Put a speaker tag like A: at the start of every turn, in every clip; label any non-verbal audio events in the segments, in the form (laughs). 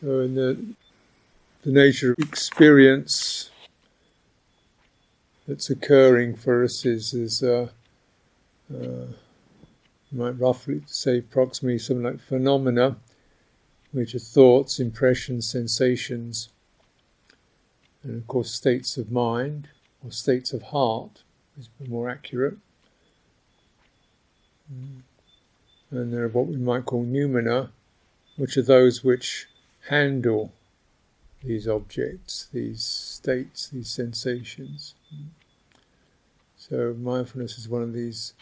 A: So, in the, the nature of experience that's occurring for us is, is uh, uh, you might roughly say approximately something like phenomena, which are thoughts, impressions, sensations, and of course states of mind or states of heart is more accurate. And there are what we might call noumena, which are those which handle these objects, these states, these sensations. So mindfulness is one of these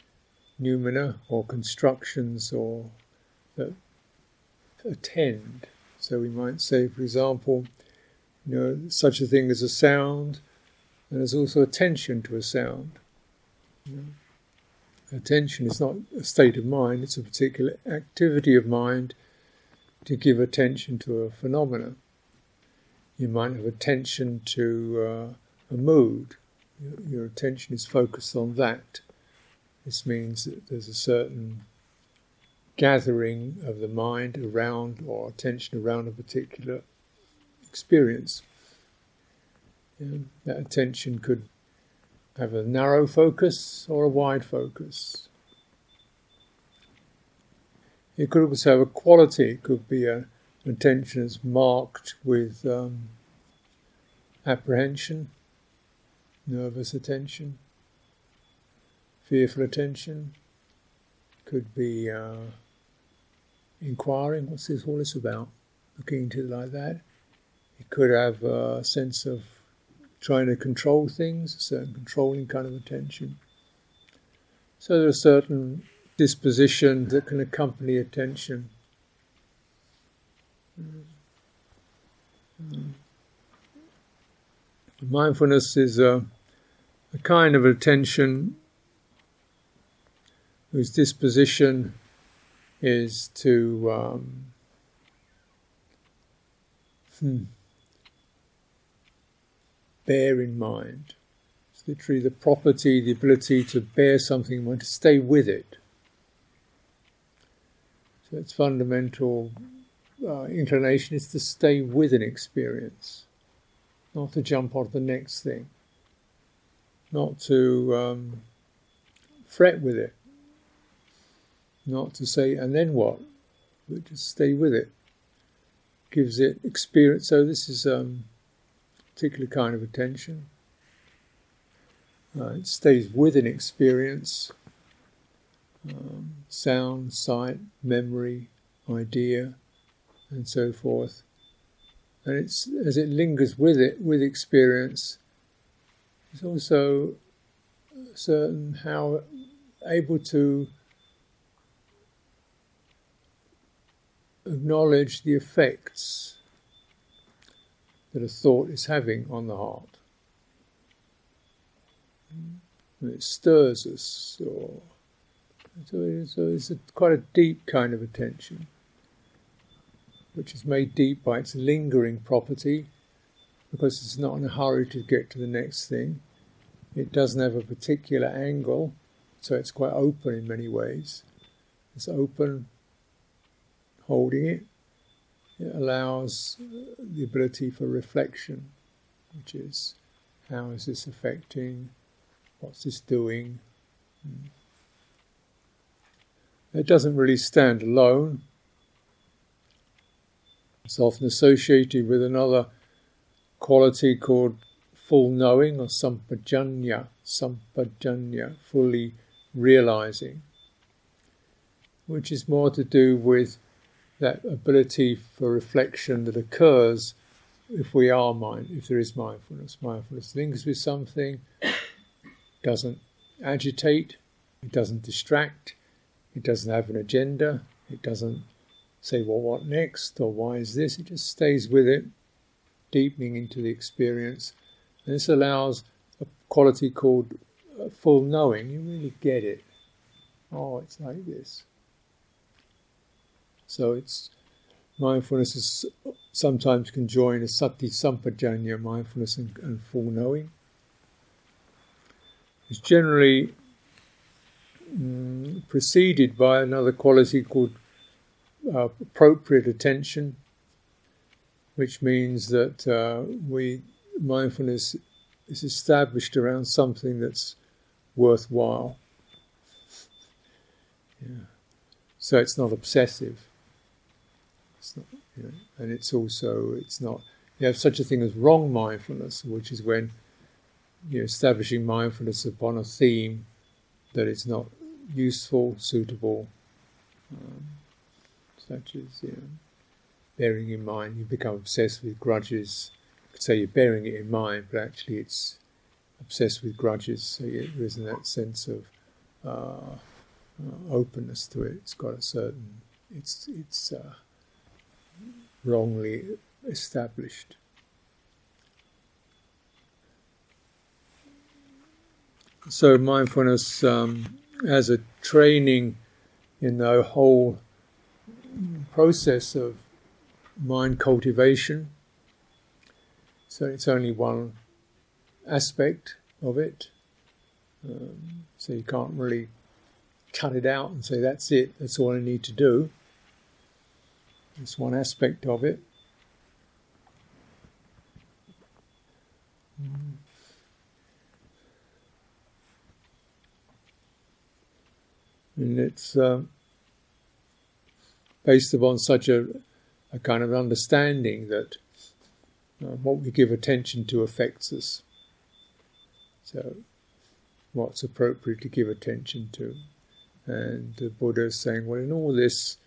A: noumena or constructions or that attend. So we might say, for example, you know, such a thing as a sound, and there's also attention to a sound. You know. Attention is not a state of mind, it's a particular activity of mind to give attention to a phenomenon. You might have attention to uh, a mood. Your, your attention is focused on that. This means that there's a certain gathering of the mind around or attention around a particular experience. Know, that attention could have a narrow focus or a wide focus. It could also have a quality. It could be a, an attention that's marked with um, apprehension, nervous attention, fearful attention. Could be uh, inquiring, what's this all this about? Looking into it like that. It could have a sense of trying to control things, a certain controlling kind of attention. So there are certain disposition that can accompany attention. Mindfulness is a, a kind of attention whose disposition is to um, hmm, bear in mind. It's literally the property, the ability to bear something and to stay with it. So its fundamental uh, inclination is to stay with an experience, not to jump on the next thing, not to um, fret with it, not to say, and then what? But just stay with it. Gives it experience. So this is um, a particular kind of attention. Uh, it stays with an experience um, sound, sight, memory, idea, and so forth. And it's as it lingers with it, with experience, it's also certain how able to acknowledge the effects that a thought is having on the heart. When it stirs us or so it's, it's a, quite a deep kind of attention, which is made deep by its lingering property, because it's not in a hurry to get to the next thing. It doesn't have a particular angle, so it's quite open in many ways. It's open, holding it. It allows the ability for reflection, which is how is this affecting, what's this doing. Mm. It doesn't really stand alone. It's often associated with another quality called full knowing or sampajanya, sampajanya, fully realizing, which is more to do with that ability for reflection that occurs if we are mind, if there is mindfulness. Mindfulness links with something, doesn't agitate, it doesn't distract, it doesn't have an agenda. It doesn't say, well, what next or why is this? It just stays with it, deepening into the experience. And this allows a quality called uh, full knowing. You really get it. Oh, it's like this. So it's mindfulness is sometimes can join a sati sampajanya, mindfulness and, and full knowing. It's generally mm, preceded by another quality called uh, appropriate attention. which means that uh, we mindfulness is established around something that's worthwhile. Yeah. So it's not obsessive. It's not, you know, and it's also it's not. You have such a thing as wrong mindfulness, which is when you're establishing mindfulness upon a theme that is not useful, suitable, um, such as you know, bearing in mind you become obsessed with grudges. You could say you're bearing it in mind, but actually it's obsessed with grudges. So there isn't that sense of uh, uh, openness to it. It's got a certain. It's it's uh, wrongly established. So mindfulness um, as a training in the whole process of mind cultivation. So it's only one aspect of it. Um, so you can't really cut it out and say that's it, that's all I need to do. It's one aspect of it. And it's uh, based upon such a, a, kind of understanding that uh, what we give attention to affects us. So, what's appropriate to give attention to? And the Buddha is saying, well, in all this,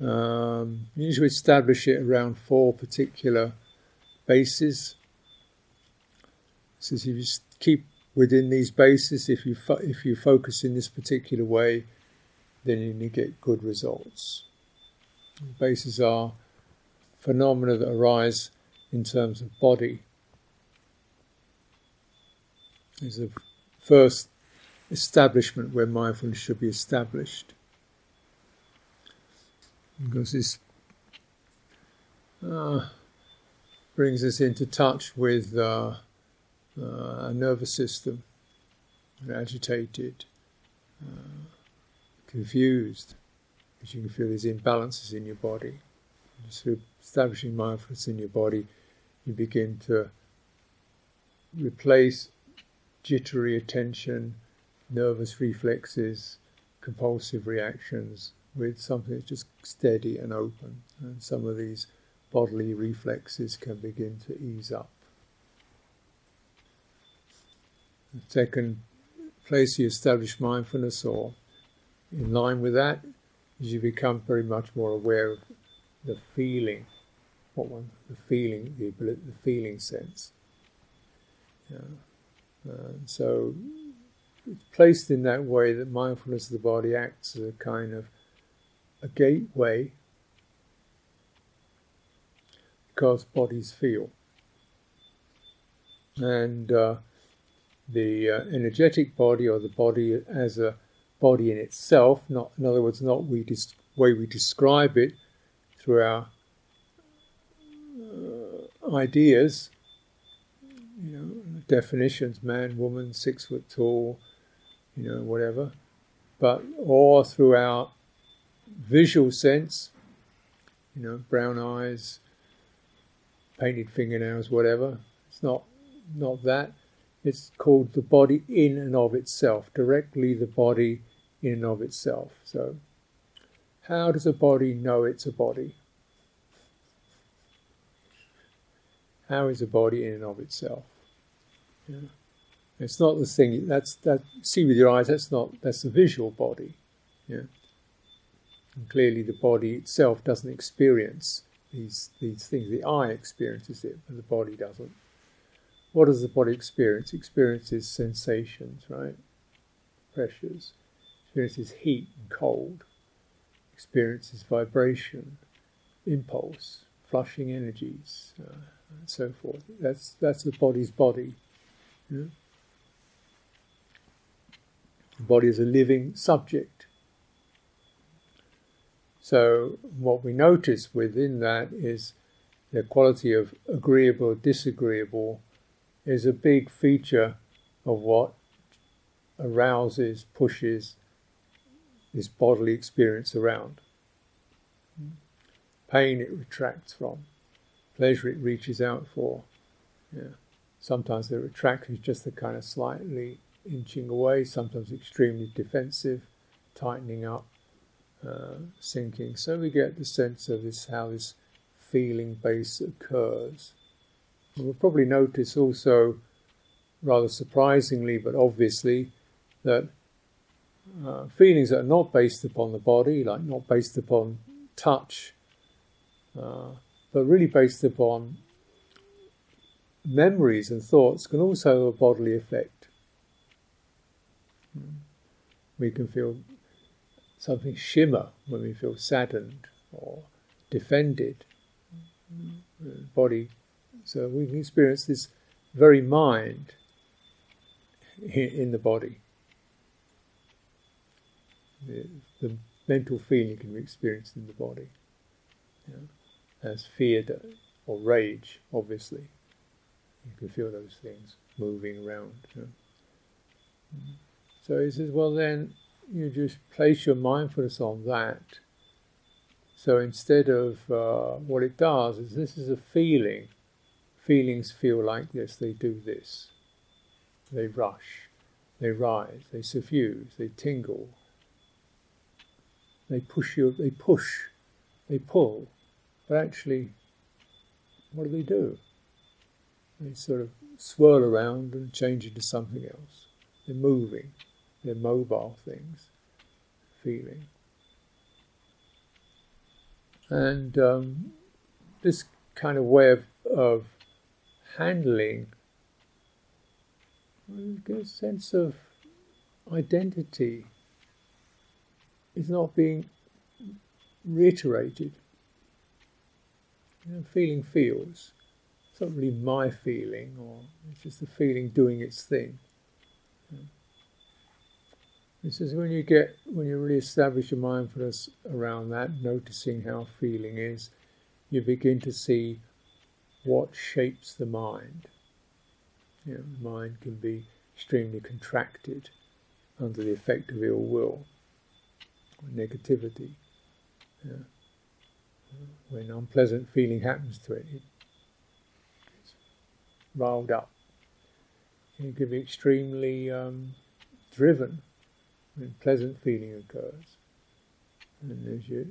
A: um, you need to establish it around four particular bases. Says if you keep within these bases, if you fo- if you focus in this particular way, then you get good results. Bases are phenomena that arise in terms of body. Is the first establishment where mindfulness should be established. Because this uh, brings us into touch with uh, uh, a nervous system, agitated, uh, confused, because you can feel these imbalances in your body. through establishing mindfulness in your body, you begin to replace jittery attention nervous reflexes, compulsive reactions with something that's just steady and open. And some of these bodily reflexes can begin to ease up. The second place you establish mindfulness, or in line with that, you become very much more aware of the feeling, what one, the feeling, the, the feeling sense. Yeah. Uh, so it's placed in that way that mindfulness of the body acts as a kind of a gateway because bodies feel. And uh, the uh, energetic body, or the body as a body in itself, not in other words, not we way we describe it through our uh, ideas, you know, definitions: man, woman, six foot tall, you know, whatever, but or through our visual sense, you know, brown eyes, painted fingernails, whatever. It's not not that. It's called the body in and of itself, directly the body in and of itself. So, how does a body know it's a body? How is a body in and of itself? Yeah. It's not the thing that's that see with your eyes. That's not that's the visual body. Yeah. And clearly, the body itself doesn't experience these these things. The eye experiences it, but the body doesn't. What does the body experience? Experiences sensations, right? Pressures. Experiences heat and cold. Experiences vibration, impulse, flushing energies, uh, and so forth. That's that's the body's body. Yeah? The body is a living subject. So, what we notice within that is the quality of agreeable disagreeable is a big feature of what arouses, pushes this bodily experience around. Pain it retracts from, pleasure it reaches out for. Yeah. Sometimes the attraction is just the kind of slightly inching away, sometimes extremely defensive, tightening up, uh, sinking. So we get the sense of this how this feeling base occurs. We'll probably notice also, rather surprisingly but obviously, that uh, feelings that are not based upon the body, like not based upon touch, uh, but really based upon memories and thoughts, can also have a bodily effect. We can feel something shimmer when we feel saddened or defended. Body, so we can experience this very mind in the body. The, the mental feeling can be experienced in the body as fear or rage, obviously. You can feel those things moving around. So he says, well, then you just place your mindfulness on that. So instead of uh, what it does is this is a feeling. Feelings feel like this, they do this. They rush, they rise, they suffuse, they tingle. They push you, they push, they pull. But actually, what do they do? They sort of swirl around and change into something else. They're moving, they're mobile things, feeling. And um, this kind of way of, of handling a sense of identity is not being reiterated. You know, feeling feels. It's not really my feeling, or it's just the feeling doing its thing. This is when you get when you really establish your mindfulness around that, noticing how feeling is, you begin to see what shapes the mind. You know, the mind can be extremely contracted under the effect of ill will or negativity. When unpleasant feeling happens to it, it's riled up. It can be extremely um, driven when pleasant feeling occurs. And as you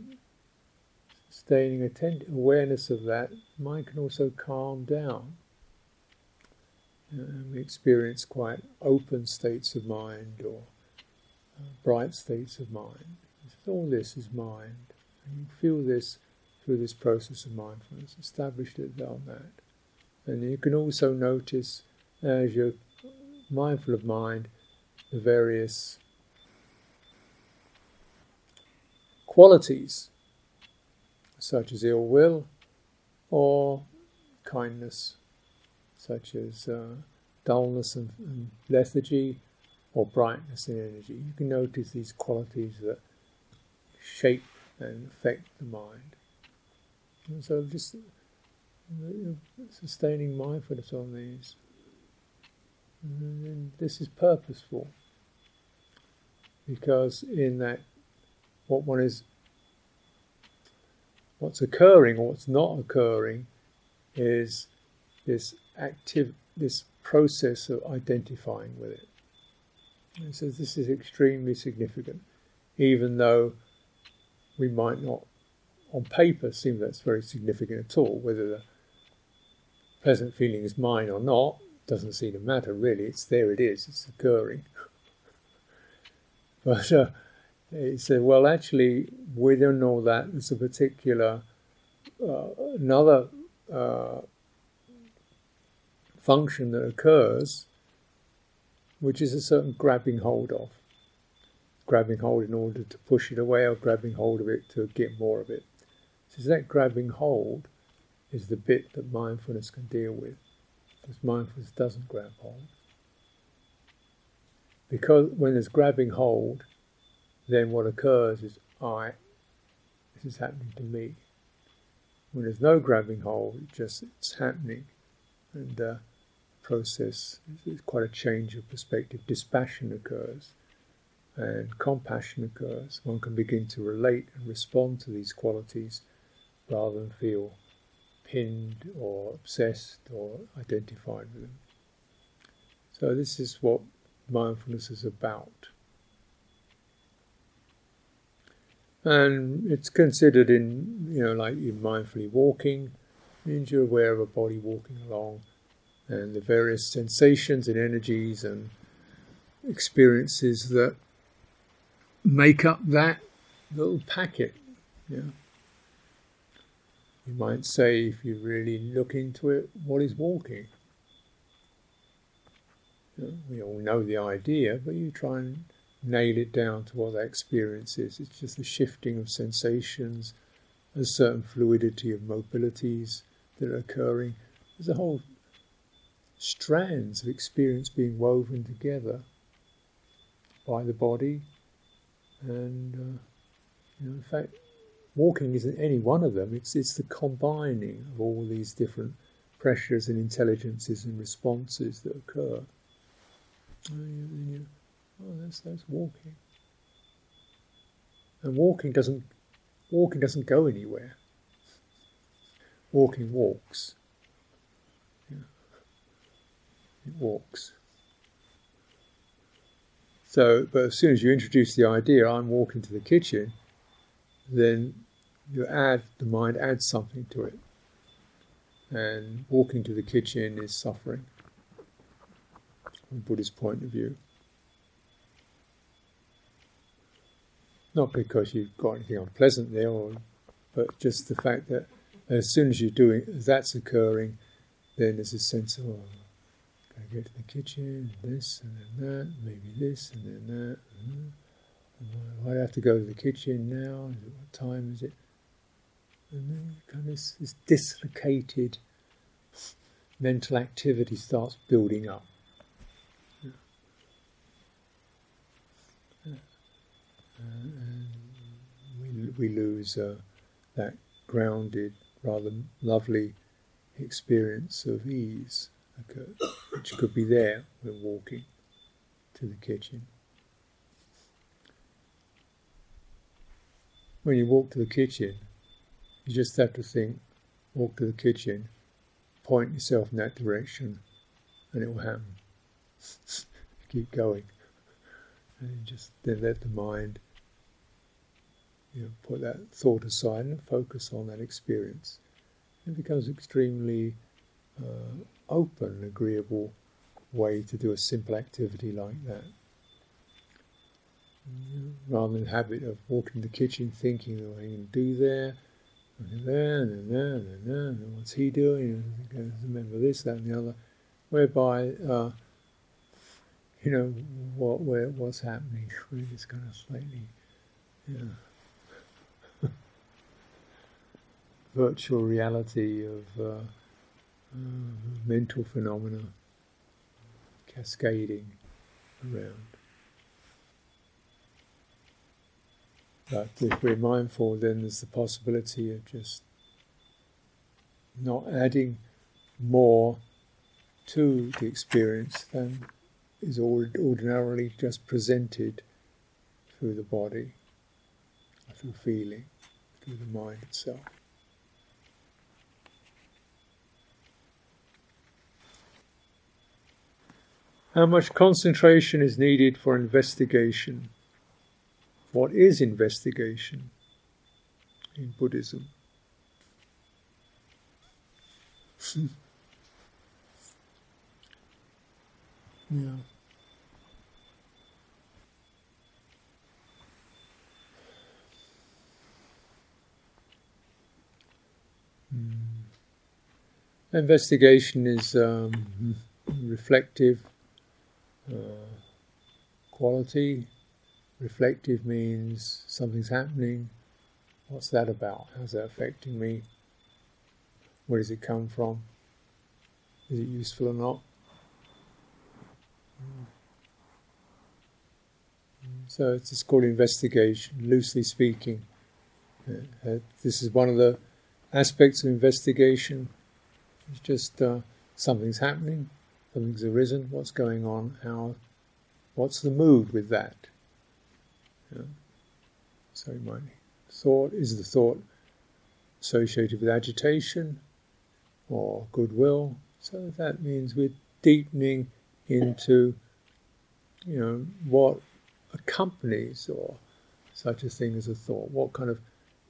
A: staying attent, awareness of that, mind can also calm down. And we experience quite open states of mind or uh, bright states of mind. All this is mind. And you feel this through this process of mindfulness, established it on that. And you can also notice as you're mindful of mind, the various qualities, such as ill will or kindness, such as uh, dullness and, and lethargy or brightness and energy. You can notice these qualities that shape and affect the mind. And so just sustaining mindfulness on these. And this is purposeful because in that what one is what's occurring or what's not occurring is this active this process of identifying with it. And so this is extremely significant, even though we might not on paper seem that's very significant at all. Whether the pleasant feeling is mine or not doesn't seem to matter really. It's there. It is. It's occurring. (laughs) but uh, he said, well, actually, within all that, there's a particular uh, another uh, function that occurs, which is a certain grabbing hold of. Grabbing hold in order to push it away, or grabbing hold of it to get more of it. So that grabbing hold is the bit that mindfulness can deal with, because mindfulness doesn't grab hold. Because when there's grabbing hold, then what occurs is I, this is happening to me. When there's no grabbing hold, it just it's happening, and uh, process is quite a change of perspective. Dispassion occurs, and compassion occurs. One can begin to relate and respond to these qualities rather than feel pinned or obsessed or identified with them. So, this is what mindfulness is about. And it's considered in, you know, like in mindfully walking, means you're aware of a body walking along and the various sensations and energies and experiences that make up that little packet. Yeah. You might say, if you really look into it, what is walking? You know, we all know the idea, but you try and nail it down to what that experience is. It's just the shifting of sensations, a certain fluidity of mobilities that are occurring. There's a whole strands of experience being woven together by the body, and uh, you know, in fact, walking isn't any one of them. It's it's the combining of all these different pressures and intelligences and responses that occur. You, you, oh that's that's walking. And walking doesn't walking doesn't go anywhere. Walking walks. Yeah. It walks. So, but as soon as you introduce the idea, I'm walking to the kitchen, then you add the mind adds something to it, and walking to the kitchen is suffering from Buddhist point of view. Not because you've got anything unpleasant there, or, but just the fact that as soon as you're doing that's occurring, then there's a sense of oh, gotta get to the kitchen, this and then that, maybe this and then that. Hmm. And I have to go to the kitchen now. What time is it? And then kind of this, this dislocated mental activity starts building up. We, we lose uh, that grounded, rather lovely experience of ease which could be there when walking to the kitchen. When you walk to the kitchen, you just have to think, walk to the kitchen, point yourself in that direction, and it will happen. (laughs) Keep going. And just then let the mind you know, put that thought aside and focus on that experience. It becomes extremely uh, open, agreeable way to do a simple activity like that. rather than the habit of walking the kitchen thinking what going to do there, and there, and there, and there, and what's he doing, and remember this, that, and the other, whereby, uh, you know, what, where, what's happening, (laughs) we just kind of slightly, yeah. Virtual reality of uh, uh, mental phenomena cascading around. But if we're mindful, then there's the possibility of just not adding more to the experience than is ordinarily just presented through the body, through feeling, through the mind itself. How much concentration is needed for investigation? What is investigation in Buddhism? yeah. Hmm. Investigation is um, reflective, uh, quality. Reflective means something's happening. What's that about? How's that affecting me? Where does it come from? Is it useful or not? So it's just called investigation, loosely speaking. Uh, uh, this is one of the aspects of investigation. It's just uh, something's happening, something's arisen, what's going on, how, what's the mood with that? Yeah. So my thought is the thought associated with agitation, or goodwill. So that means we're deepening into, you know, what accompanies or such a thing as a thought. What kind of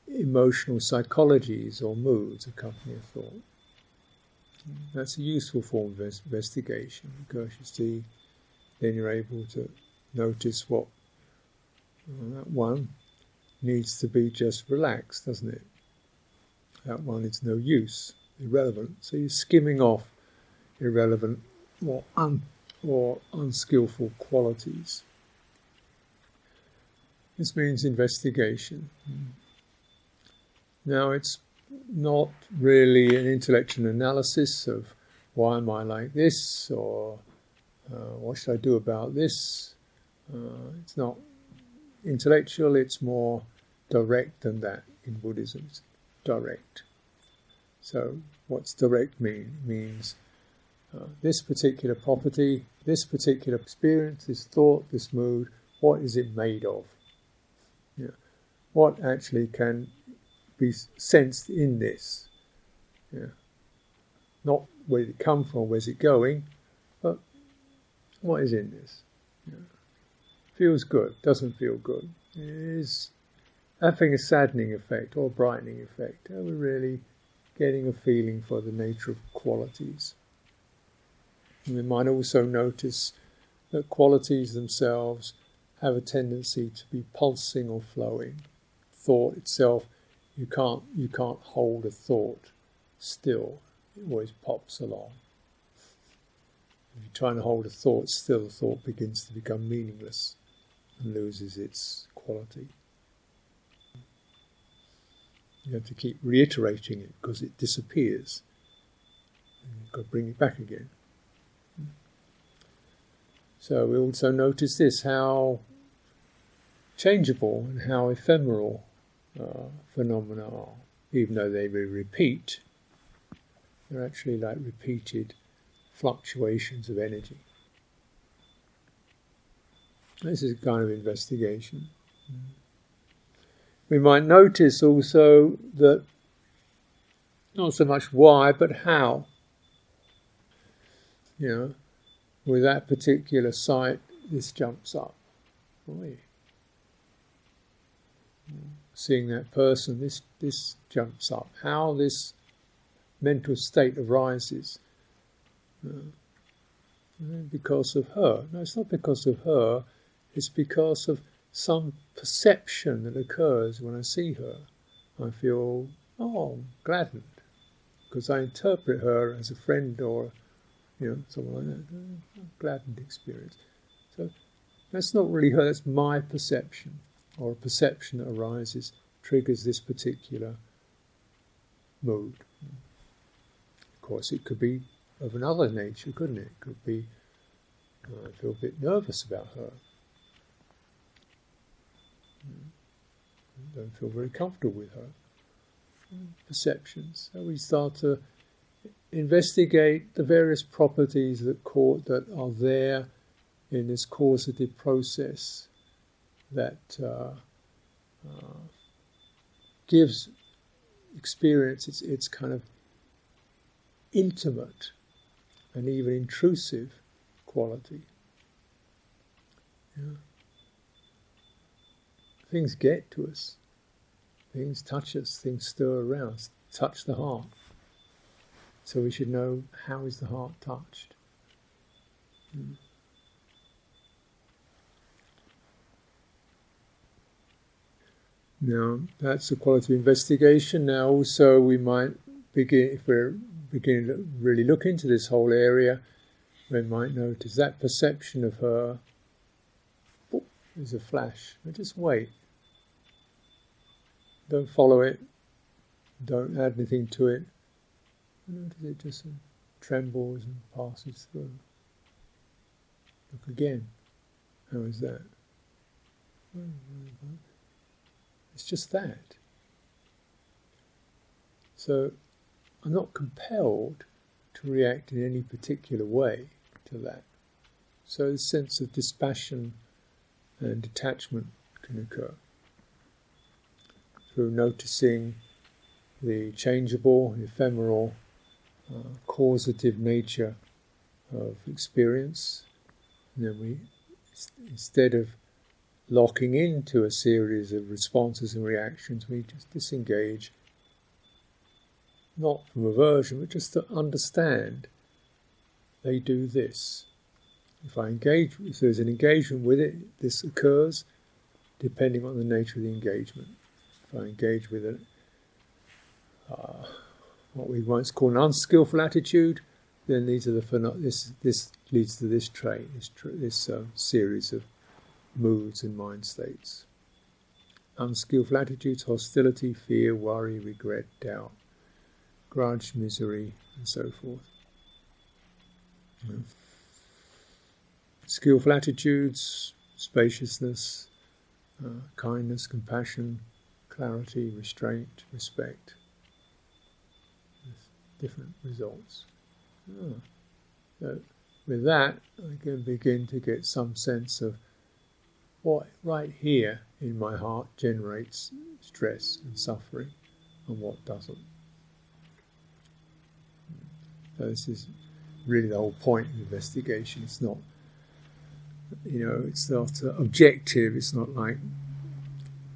A: emotional psychologies or moods accompany a thought? That's a useful form of investigation because you see, then you're able to notice what well, that one needs to be just relaxed, doesn't it? That one is no use, irrelevant. So you're skimming off irrelevant or, un, or unskillful qualities. This means investigation. Hmm. Now, it's not really an intellectual analysis of why am I like this or uh, what should I do about this. Uh, it's not intellectual, it's more direct than that in Buddhism. It's direct. So, what's direct mean? It means uh, this particular property, this particular experience, this thought, this mood, what is it made of? Yeah. What actually can be sensed in this? Yeah. Not where did it come from, where's it going, but what is in this? Yeah. Feels good, doesn't feel good. Is having a saddening effect or brightening effect. Are we really getting a feeling for the nature of qualities? And we might also notice that qualities themselves have a tendency to be pulsing or flowing. Thought itself, you can't you can't hold a thought still. It always pops along. If you're trying to hold a thought still, the thought begins to become meaningless and loses its quality. You have to keep reiterating it because it disappears. And you've got to bring it back again. So we also notice this how changeable and how ephemeral uh, phenomena are, even though they may repeat. They're actually like repeated fluctuations of energy. This is a kind of investigation. We might notice also that not so much why, but how. You know, with that particular sight, this jumps up. Boy. Seeing that person, this this jumps up. How this mental state arises. Uh, because of her. No, it's not because of her, it's because of some perception that occurs when I see her. I feel, oh, gladdened, because I interpret her as a friend or, you know, someone like that. Gladdened experience. So that's not really her, that's my perception, or a perception that arises, triggers this particular mood. Of course, it could be of another nature, couldn't it? It could be, uh, I feel a bit nervous about her don't feel very comfortable with her. Perceptions. So we start to investigate the various properties that, that are there in this causative process that uh, uh, gives experience its, its kind of intimate and even intrusive quality. Yeah things get to us, things touch us, things stir around, us, touch the heart. So we should know how is the heart touched. Hmm. Now that's the quality of investigation. Now also we might begin if we're beginning to really look into this whole area, we might notice that perception of her is a flash. But just wait. Don't follow it. Don't add anything to it. Notice it just trembles and passes through. Look again. How is that? It's just that. So I'm not compelled to react in any particular way to that. So a sense of dispassion and detachment can occur through noticing the changeable, ephemeral uh, causative nature of experience. And then we, instead of locking into a series of responses and reactions, we just disengage, not from aversion, but just to understand they do this. If I engage, if there's an engagement with it, this occurs depending on the nature of the engagement. If I engage with it, uh, what we once call an unskillful attitude, then these are the this this leads to this trait, this this uh, series of moods and mind states. Unskillful attitudes, hostility, fear, worry, regret, doubt, grudge, misery, and so forth. Skillful attitudes, spaciousness, uh, kindness, compassion, clarity, restraint, respect. Different results. Oh. So with that, I can begin to get some sense of what right here in my heart generates stress and suffering and what doesn't. So this is really the whole point of investigation. It's not, you know, it's not objective. It's not like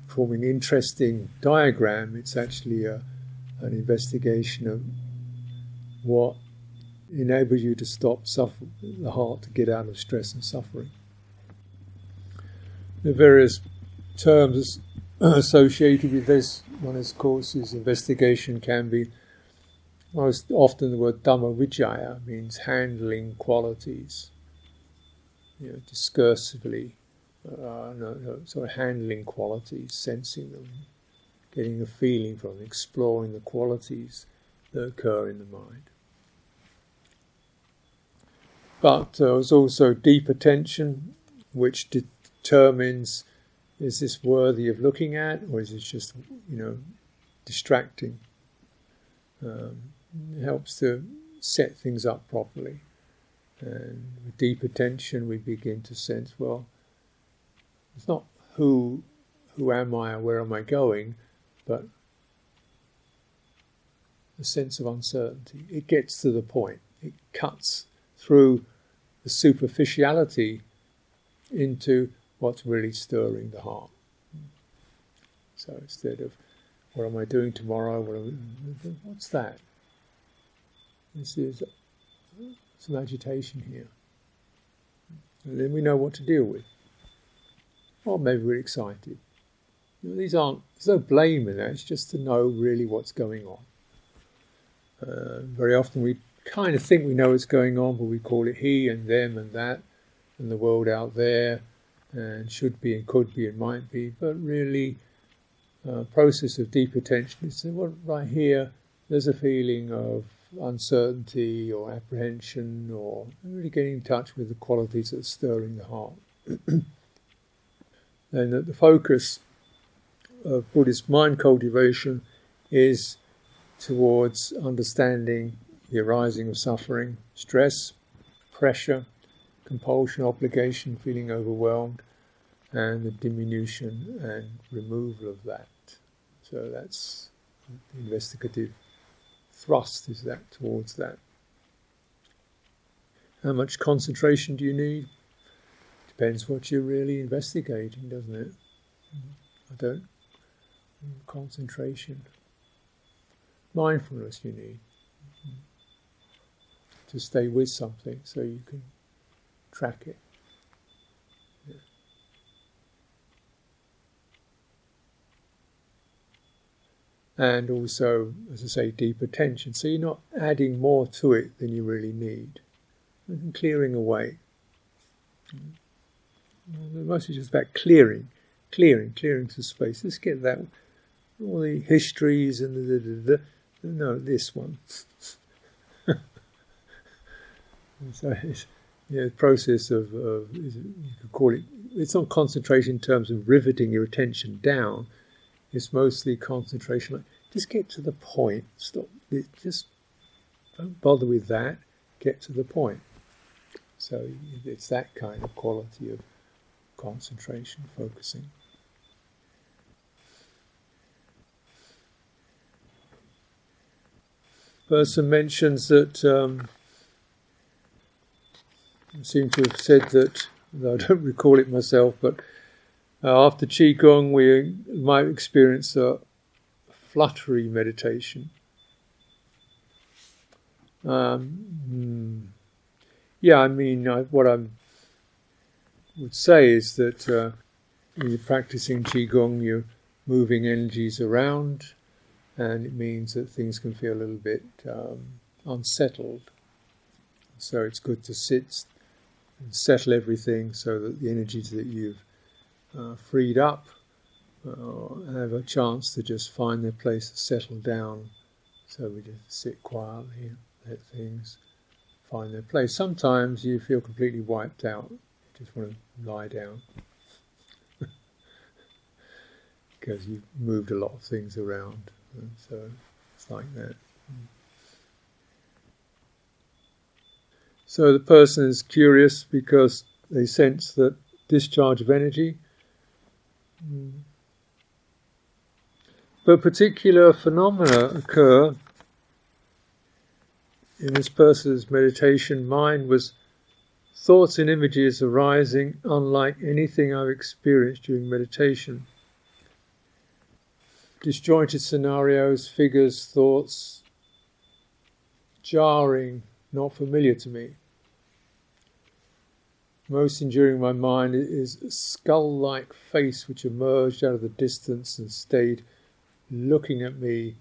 A: forming an interesting diagram. It's actually a, an investigation of what enables you to stop suffer, the heart to get out of stress and suffering. The various terms (clears throat) associated with this one, of course, is investigation can be most often the word Dhamma Vicaya means handling qualities, you know, discursively, uh, no, no, sort of handling qualities, sensing them, getting a feeling from them, exploring the qualities that occur in the mind. But there was also deep attention, which determines is this worthy of looking at, or is it just, you know, distracting? Um, it helps to set things up properly. And with deep attention, we begin to sense, well, it's not who, who am I, or where am I going, but a sense of uncertainty. It gets to the point. It cuts through the superficiality into what's really stirring the heart. So instead of what am I doing tomorrow, what what's that? This is some agitation here. And then we know what to deal with. Or maybe we're excited. You know, these aren't, there's no blame in that, it's just to know really what's going on. Uh, very often we kind of think we know what's going on, but we call it he and them and that and the world out there and should be and could be and might be. But really, uh, process of deep attention is well, right here. There's a feeling of uncertainty or apprehension, or really getting in touch with the qualities that are stirring the heart. (clears throat) then the focus of Buddhist mind cultivation is towards understanding the arising of suffering, stress, pressure, compulsion, obligation, feeling overwhelmed, and the diminution and removal of that. So that's the investigative thrust is that towards that. How much concentration do you need? Depends what you're really investigating, doesn't it? I don't. Concentration. Mindfulness you need to stay with something so you can track it. And also, as I say, deep attention. So you're not adding more to it than you really need. And clearing away. Mm-hmm. Mostly just about clearing, clearing, clearing some space. Let's get that. All the histories and the, the, the, the no, this one. (laughs) so it's yeah, process of, of you could call it. It's not concentration in terms of riveting your attention down. It's mostly concentration. Like, just get to the point. Stop. Just don't bother with that. Get to the point. So it's that kind of quality of concentration, focusing. person mentions that um, seem to have said that I don't (laughs) recall it myself, but uh, after qigong we might experience a fluttery meditation. Um, hmm. yeah, I mean, I, what I would say is that uh, when you're practicing qigong, you're moving energies around, and it means that things can feel a little bit um, unsettled. So it's good to sit and settle everything so that the energies that you've uh, freed up uh, have a chance to just find their place to settle down. So we just sit quietly let things find their place. Sometimes you feel completely wiped out, you just want to lie down (laughs) because you've moved a lot of things around. And so it's like that. So the person is curious because they sense that discharge of energy. But particular phenomena occur in this person's meditation. Mind was thoughts and images arising unlike anything I've experienced during meditation disjointed scenarios, figures, thoughts, jarring, not familiar to me. Most enduring in my mind is a skull like face which emerged out of the distance and stayed looking at me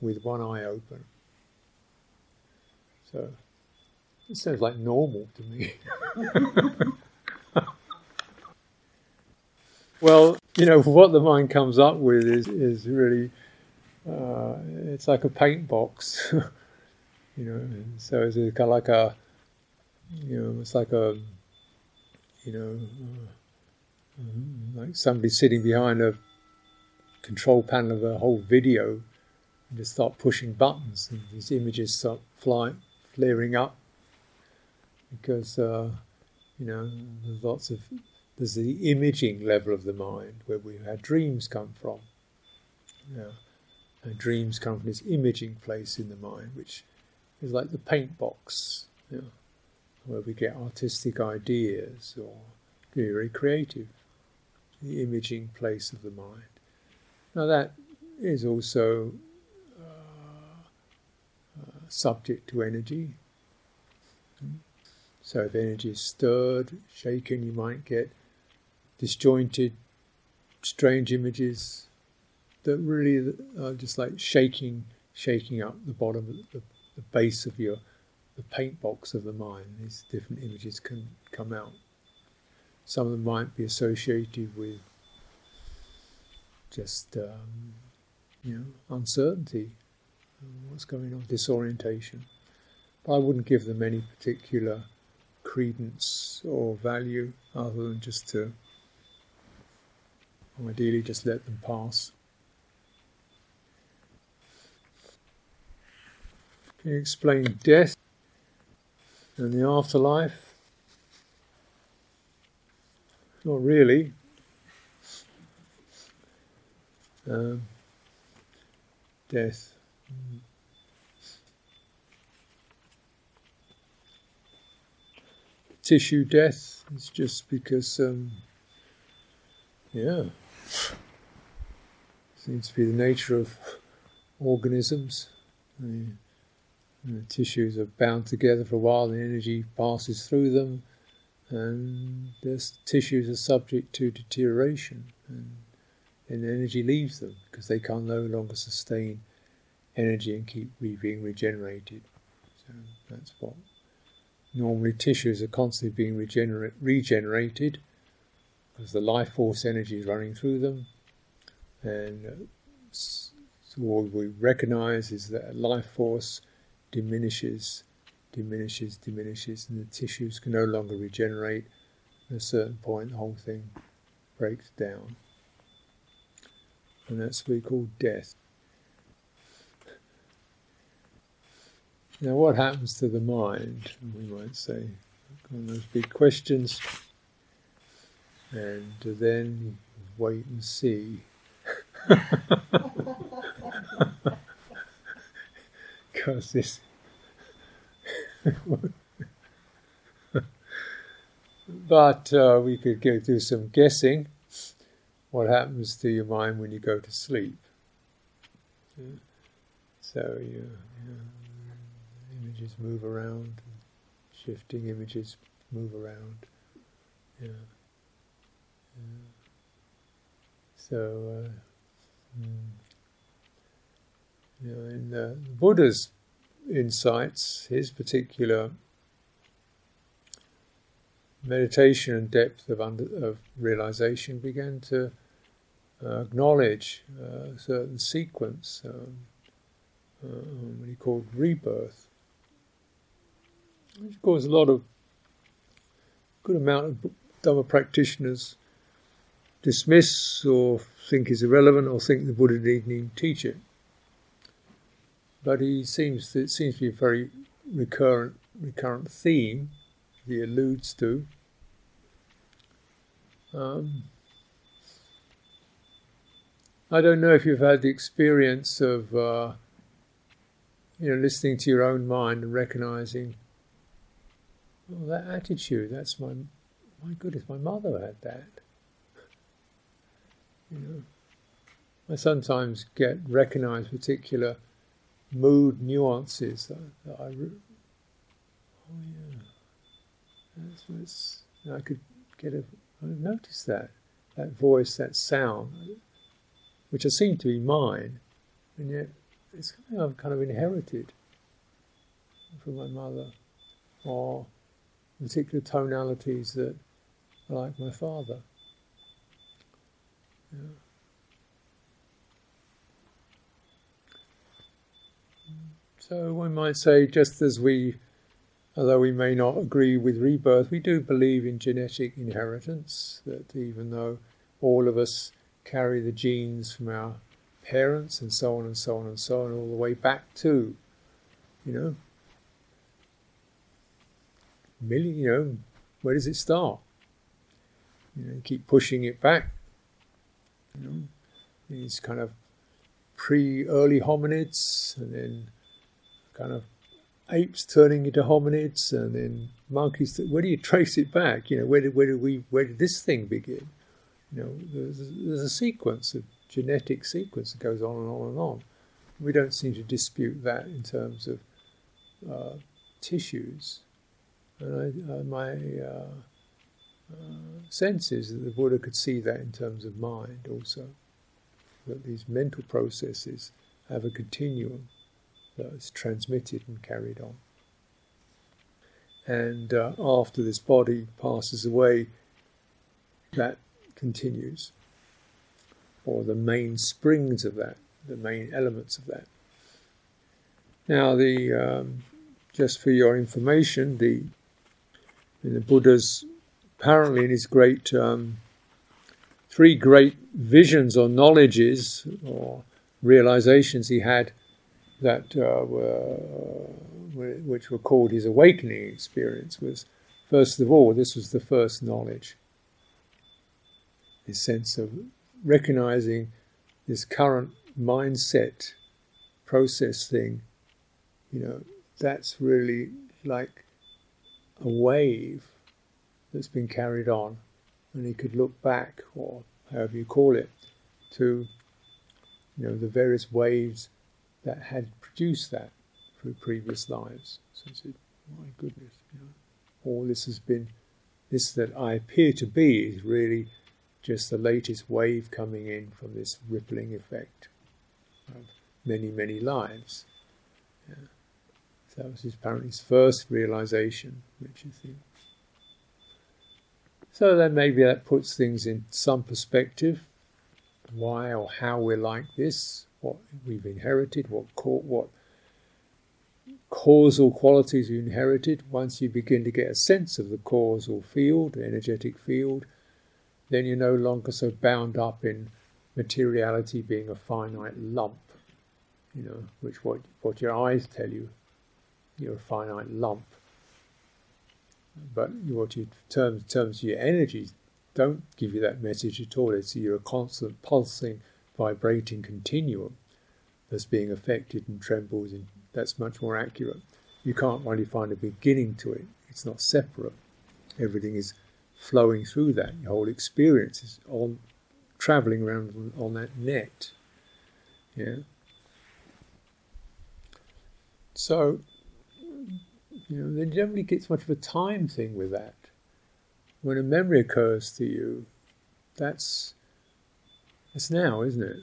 A: with one eye open. So, it sounds like normal to me. (laughs) well, you know, what the mind comes up with is, is really, uh, it's like a paint box, (laughs) you know, so it's kind of like a, you know, it's like a, you know, like somebody sitting behind a control panel of a whole video and just start pushing buttons and these images start flying, flaring up because, uh, you know, there's lots of there's the imaging level of the mind where we, our dreams come from. Our dreams come from this imaging place in the mind, which is like the paint box, you where we get artistic ideas or be very creative. The imaging place of the mind. Now that is also uh, uh, subject to energy. So if energy is stirred, shaken, you might get disjointed, strange images that really are just like shaking, shaking up the bottom, the, the base of your, the paint box of the mind. These different images can come out. Some of them might be associated with just, um, you know, uncertainty, what's going on, disorientation. But I wouldn't give them any particular credence or value other than just to Ideally, just let them pass. Can you explain death and the afterlife? Not really. Um, death. Tissue death is just because, um, yeah, Seems to be the nature of organisms. The, the tissues are bound together for a while, the energy passes through them, and the tissues are subject to deterioration, and, and energy leaves them because they can no longer sustain energy and keep being regenerated. So that's what normally tissues are constantly being regenerate, regenerated because the life force energy is running through them. And uh, so what we recognize is that life force diminishes, diminishes, diminishes, and the tissues can no longer regenerate. At a certain point, the whole thing breaks down. And that's what we call death. Now, what happens to the mind? We might say, those big questions and then wait and see. (laughs) because this. (laughs) but uh, we could go through some guessing. What happens to your mind when you go to sleep? So you, you images move around, shifting images move around. Yeah. yeah. So, uh, mm, you know, in uh, Buddha's insights, his particular meditation and depth of, under, of realization began to uh, acknowledge a certain sequence, um, uh, what he called rebirth, which course a lot of good amount of Dhamma practitioners dismiss or think is irrelevant or think the Buddha didn't even teach it. But he seems it seems to be a very recurrent recurrent theme he alludes to. Um, I don't know if you've had the experience of uh, you know listening to your own mind and recognizing, oh, that attitude. That's my my goodness. My mother had that. You know, I sometimes get recognize particular mood nuances that, that I. Re- oh yeah, that's what's. I could get a. I noticed that that voice, that sound, which I seem to be mine, and yet it's something I've kind of inherited from my mother, or particular tonalities that are like my father. Yeah. So one might say, just as we, although we may not agree with rebirth, we do believe in genetic inheritance, that even though all of us carry the genes from our parents and so on and so on and so on, all the way back to, you know, million, you know, where does it start? You know, keep pushing it back. You know, these kind of pre-early hominids, and then kind of apes turning into hominids, and then monkeys. Where do you trace it back? You know, where did where did we where did this thing begin? You know, there's, there's a sequence, a genetic sequence that goes on and on and on. We don't seem to dispute that in terms of uh, tissues. And I, uh, my uh, uh, sense is that the Buddha could see that in terms of mind also, that these mental processes have a continuum that is transmitted and carried on. And uh, after this body passes away, that continues, or the main springs of that, the main elements of that. Now, the um, just for your information, the in the Buddha's apparently in his great um, three great visions or knowledges or realizations he had that uh, were which were called his awakening experience was first of all this was the first knowledge this sense of recognizing this current mindset process thing, you know, that's really like a wave that's been carried on. And he could look back, or however you call it, to you know the various waves that had produced that through previous lives. So said, My goodness, you know, all this has been this that I appear to be is really just the latest wave coming in from this rippling effect of many, many lives. Yeah. So that was his, apparently his first realization, which is the so then maybe that puts things in some perspective. Why or how we're like this, what we've inherited, what what causal qualities we inherited. Once you begin to get a sense of the causal field, the energetic field, then you're no longer so bound up in materiality being a finite lump, you know, which what, what your eyes tell you, you're a finite lump. But what you terms terms your energies don't give you that message at all. It's you're a constant pulsing, vibrating continuum that's being affected and trembles and that's much more accurate. You can't really find a beginning to it. It's not separate. Everything is flowing through that. Your whole experience is on traveling around on that net. Yeah. So, you know, there generally gets much of a time thing with that. When a memory occurs to you, that's that's now, isn't it?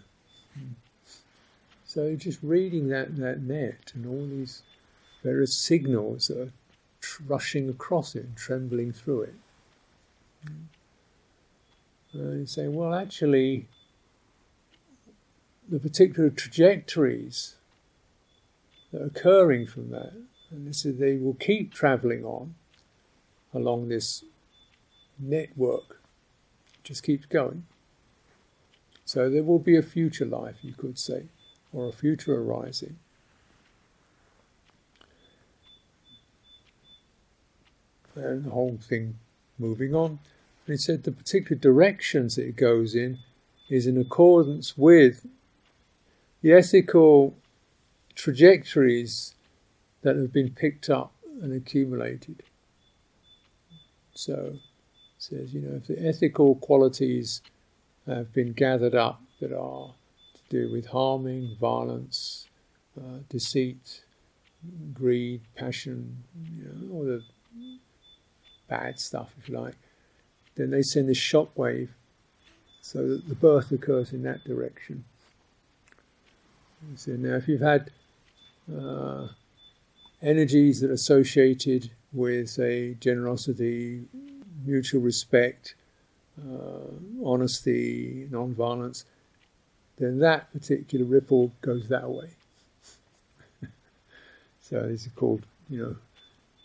A: So just reading that, that net and all these various signals that are tr- rushing across it and trembling through it. And you say, well, actually, the particular trajectories that are occurring from that, and this is, they will keep traveling on along this network, just keeps going. So there will be a future life, you could say, or a future arising. And the whole thing moving on. And he said the particular directions that it goes in is in accordance with the ethical trajectories that have been picked up and accumulated. So, says, you know, if the ethical qualities have been gathered up that are to do with harming, violence, uh, deceit, greed, passion, you know, all the bad stuff, if you like, then they send this shock wave so that the birth occurs in that direction. So now, if you've had uh, energies that are associated with, say, generosity, mutual respect, uh, honesty, non-violence, then that particular ripple goes that way. (laughs) so this is called, you know,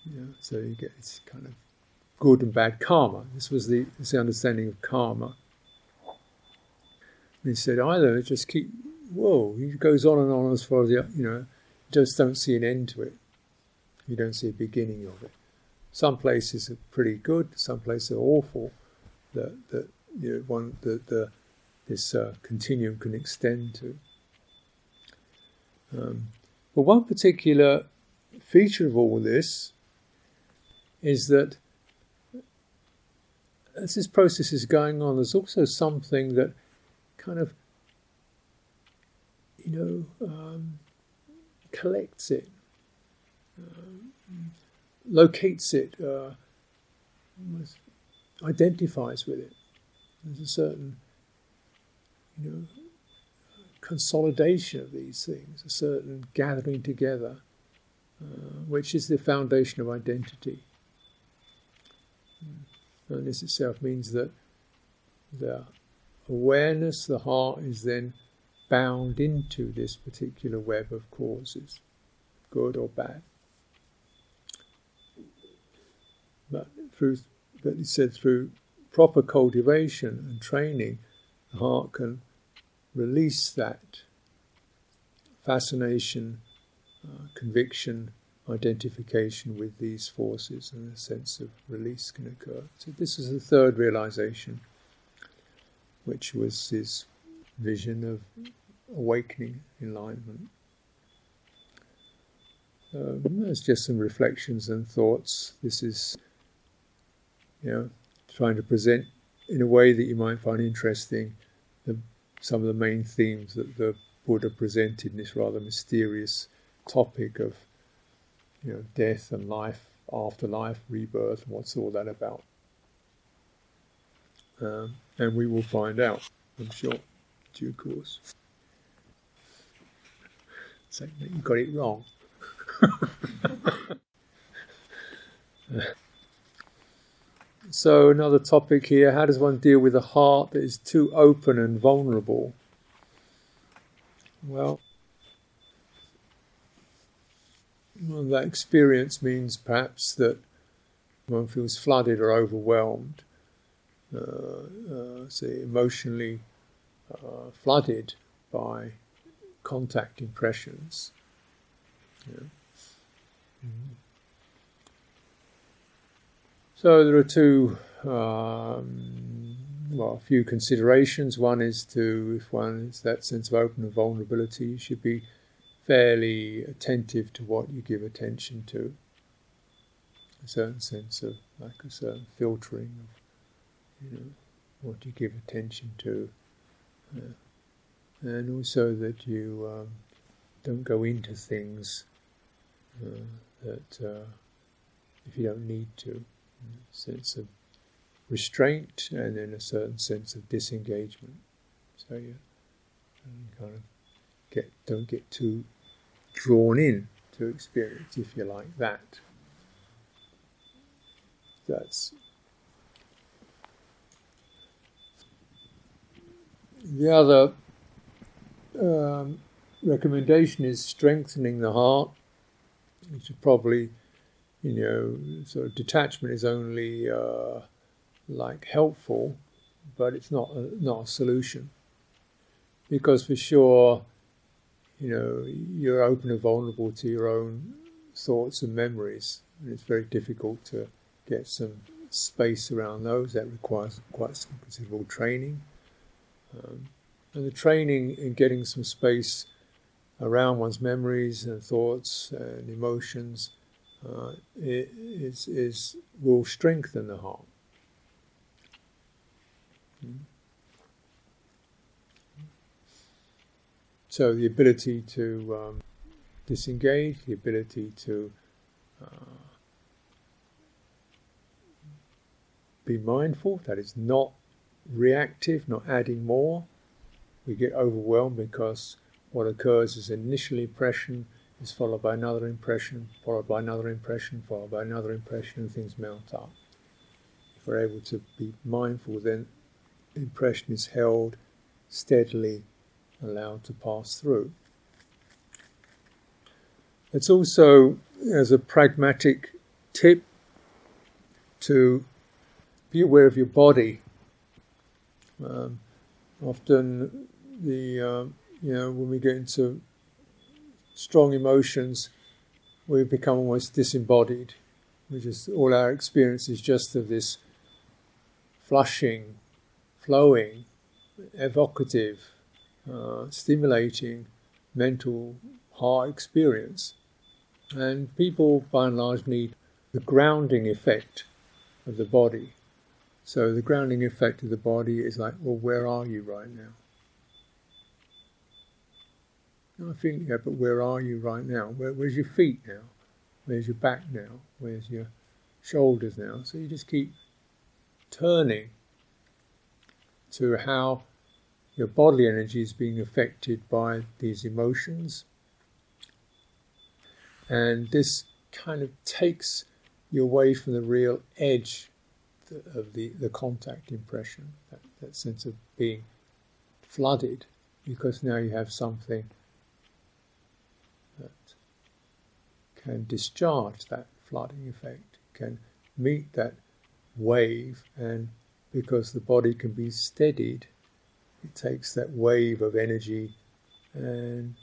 A: you know, so you get this kind of good and bad karma. This was the, this the understanding of karma. And he said either just keep, whoa, he goes on and on as far as, the, you know, just don't see an end to it. You don't see a beginning of it. Some places are pretty good, some places are awful, that that you know, one that the this uh, continuum can extend to. Um, but one particular feature of all this is that as this process is going on, there's also something that kind of, you know, um, collects it, uh, locates it, uh, identifies with it. There's a certain, you know, consolidation of these things, a certain gathering together, uh, which is the foundation of identity. Hmm. And this itself means that the awareness, the heart, is then bound into this particular web of causes, good or bad. But through but he said through proper cultivation and training, the heart can release that fascination, uh, conviction, identification with these forces, and a sense of release can occur. So, this is the third realization, which was his vision of awakening enlightenment. Um, there's just some reflections and thoughts. This is you know, trying to present in a way that you might find interesting the, some of the main themes that the Buddha presented in this rather mysterious topic of you know death and life, afterlife, rebirth, what's all that about. Um, and we will find out, I'm sure, due course. Saying that you got it wrong. (laughs) So, another topic here how does one deal with a heart that is too open and vulnerable? Well, well that experience means perhaps that one feels flooded or overwhelmed, uh, uh, say, emotionally uh, flooded by contact impressions. Yeah. Mm-hmm. So there are two, um, well, a few considerations. One is to, if one has that sense of open and vulnerability, you should be fairly attentive to what you give attention to. A certain sense of like a certain filtering of you know what you give attention to, uh, and also that you um, don't go into things uh, that uh, if you don't need to, sense of restraint and then a certain sense of disengagement. So you kind of get don't get too drawn in to experience, if you like that. That's the other um, recommendation is strengthening the heart, which is probably, you know, sort of detachment is only uh, like helpful, but it's not a, not a solution because for sure, you know, you're open and vulnerable to your own thoughts and memories, and it's very difficult to get some space around those. That requires quite some considerable training, um, and the training in getting some space around one's memories and thoughts and emotions uh, is, is will strengthen the heart. Mm. So the ability to um, disengage, the ability to uh, be mindful, that is not reactive, not adding more. We get overwhelmed because what occurs is initial impression is followed by another impression, followed by another impression, followed by another impression, and things mount up. If we're able to be mindful, then the impression is held steadily allowed to pass through. It's also, as a pragmatic tip, to be aware of your body. Um, often, the uh, you know when we get into strong emotions, we become almost disembodied. We just all our experience is just of this flushing, flowing, evocative, uh, stimulating mental heart experience. And people, by and large, need the grounding effect of the body. So the grounding effect of the body is like, well, where are you right now? I think, yeah, but where are you right now? Where, where's your feet now? Where's your back now? Where's your shoulders now? So you just keep turning to how your bodily energy is being affected by these emotions. And this kind of takes you away from the real edge of the, the contact impression, that, that sense of being flooded, because now you have something that can discharge that flooding effect, can meet that wave, and because the body can be steadied it takes that wave of energy and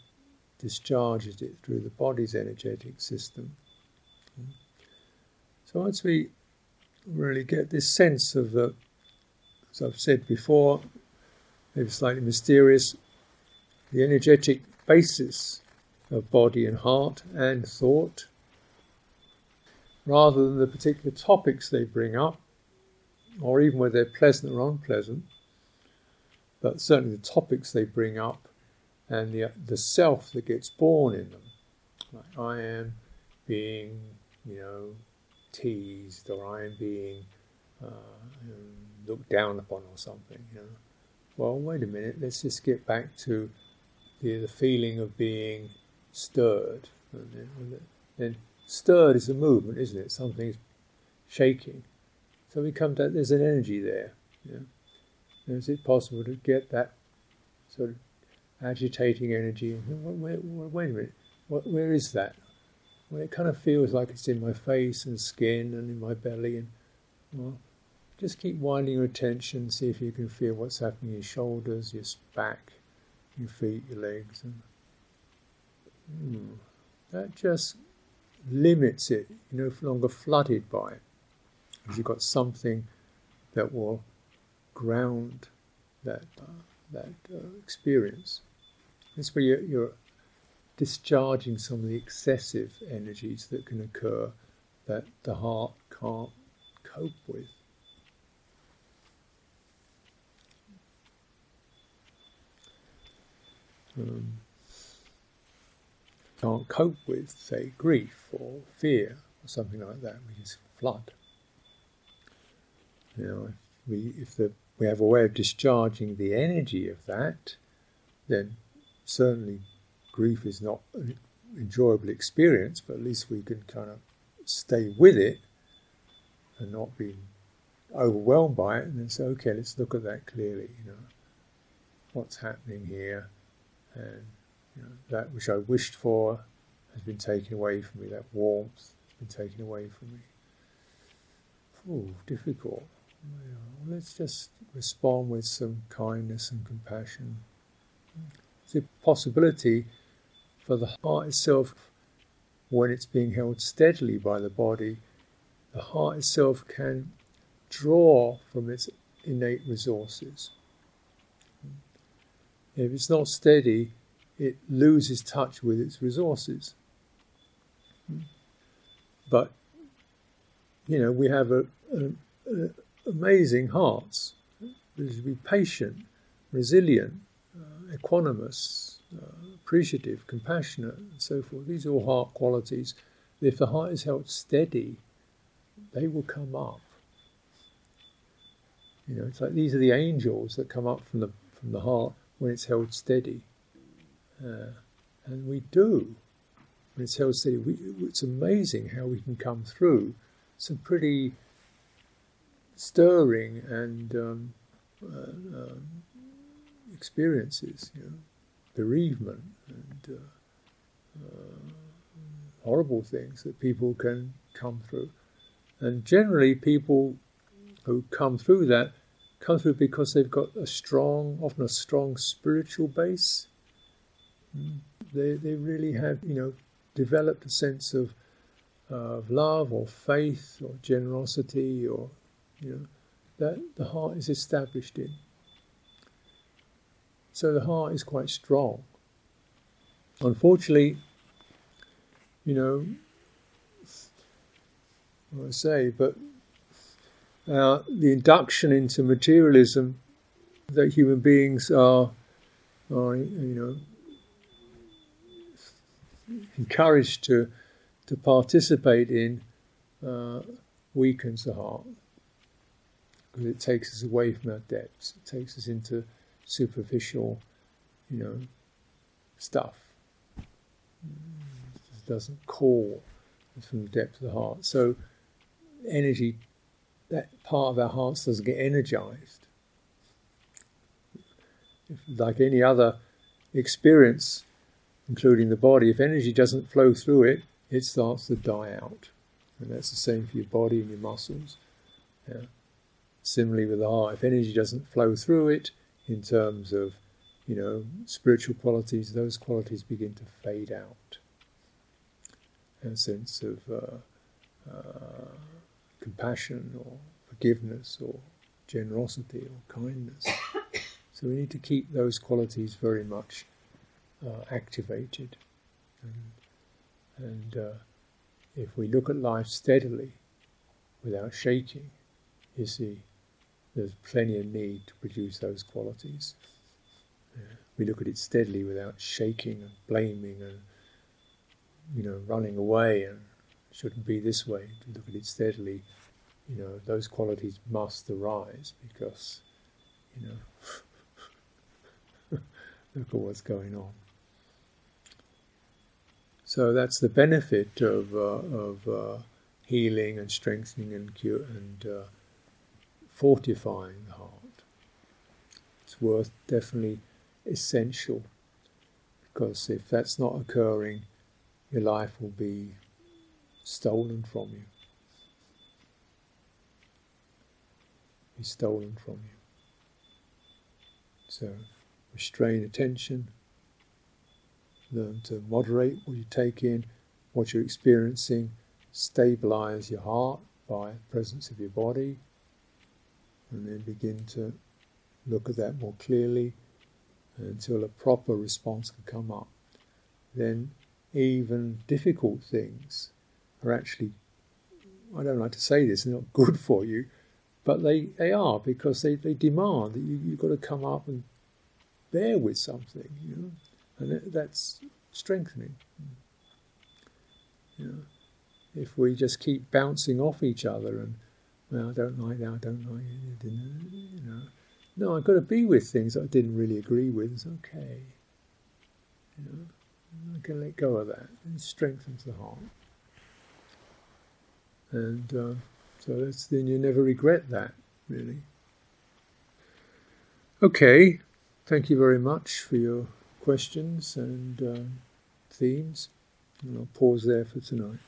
A: discharges it through the body's energetic system. So once we really get this sense of the, as I've said before, maybe slightly mysterious, the energetic basis of body and heart and thought, rather than the particular topics they bring up, or even whether they're pleasant or unpleasant, but certainly the topics they bring up and the, the self that gets born in them. Like I am being, you know, teased or I am being uh, looked down upon or something. You know. Well, wait a minute, let's just get back to the, the feeling of being stirred. Then, stirred is a movement, isn't it? Something's shaking. So we come to there's an energy there. Is it possible to get that sort of agitating energy? Wait, wait a minute, where is that? Well, it kind of feels like it's in my face and skin and in my belly, and well, just keep winding your attention, see if you can feel what's happening in your shoulders, your back, your feet, your legs, and hmm, that just limits it. You're no longer flooded by it, because you've got something that will ground that uh, that uh, experience. It's where you're discharging some of the excessive energies that can occur that the heart can't cope with. Um, can't cope with, say, grief or fear or something like that, we just flood. You know, if we if the we have a way of discharging the energy of that, then certainly grief is not an enjoyable experience, but at least we can kind of stay with it and not be overwhelmed by it, and then say, okay, let's look at that clearly. You know, what's happening here, and know, that which I wished for has been taken away from me. That warmth has been taken away from me. Ooh, difficult. Let's just respond with some kindness and compassion. It's a possibility for the heart itself, when it's being held steadily by the body, the heart itself can draw from its innate resources. If it's not steady, it loses touch with its resources. But, you know, we have a, a, a amazing hearts. We should be patient, resilient, uh, equanimous, uh, appreciative, compassionate, and so forth. These are all heart qualities. If the heart is held steady, they will come up. You know, it's like these are the angels that come up from the from the heart when it's held steady, uh, and we do it's steady. We, it's amazing how we can come through some pretty stirring and um, uh, um, experiences, you know, bereavement and uh, uh, horrible things that people can come through. And generally, people who come through that come through because they've got a strong, often a strong spiritual base. They, they really have, you know, developed a sense of, uh, of love or faith or generosity or, you know, that the heart is established in. So the heart is quite strong. Unfortunately, you know, I say, but uh, the induction into materialism that human beings are, are you know, encouraged to to participate in uh, weakens the heart because it takes us away from our depths. It takes us into superficial, you know, stuff. It doesn't call from the depth of the heart. So energy, that part of our hearts doesn't get energized. If, like any other experience, including the body, if energy doesn't flow through it, it starts to die out. And that's the same for your body and your muscles. Yeah. Similarly with the heart, if energy doesn't flow through it in terms of, you know, spiritual qualities, those qualities begin to fade out. A sense of uh, uh, compassion or forgiveness or generosity or kindness. (coughs) so we need to keep those qualities very much uh, activated. And, and uh, if we look at life steadily, without shaking, you see, there's plenty of need to produce those qualities. Yeah. We look at it steadily without shaking and blaming and, you know, running away and shouldn't be this way. To look at it steadily, you know, those qualities must arise because, you know, (laughs) look at what's going on. So that's the benefit of, uh, of uh, healing and strengthening and cure and uh, fortifying the heart. It's worth definitely essential because if that's not occurring, your life will be stolen from you. Be stolen from you. So restrain attention, learn to moderate what you take in, what you're experiencing, stabilize your heart by presence of your body, and then begin to look at that more clearly until a proper response can come up. then even difficult things are actually, I don't like to say this, they're not good (laughs) for you, but they, they are because they, they demand that you, you've got to come up and bear with something, you know, and that's strengthening. You know, if we just keep bouncing off each other and, well, I don't like that, I don't like it, you know, no, I've got to be with things that I didn't really agree with. It's okay. You know, I can let go of that. It strengthens the heart. And uh, so that's then you never regret that, really. Okay, thank you very much for your questions and uh, themes. And I'll pause there for tonight.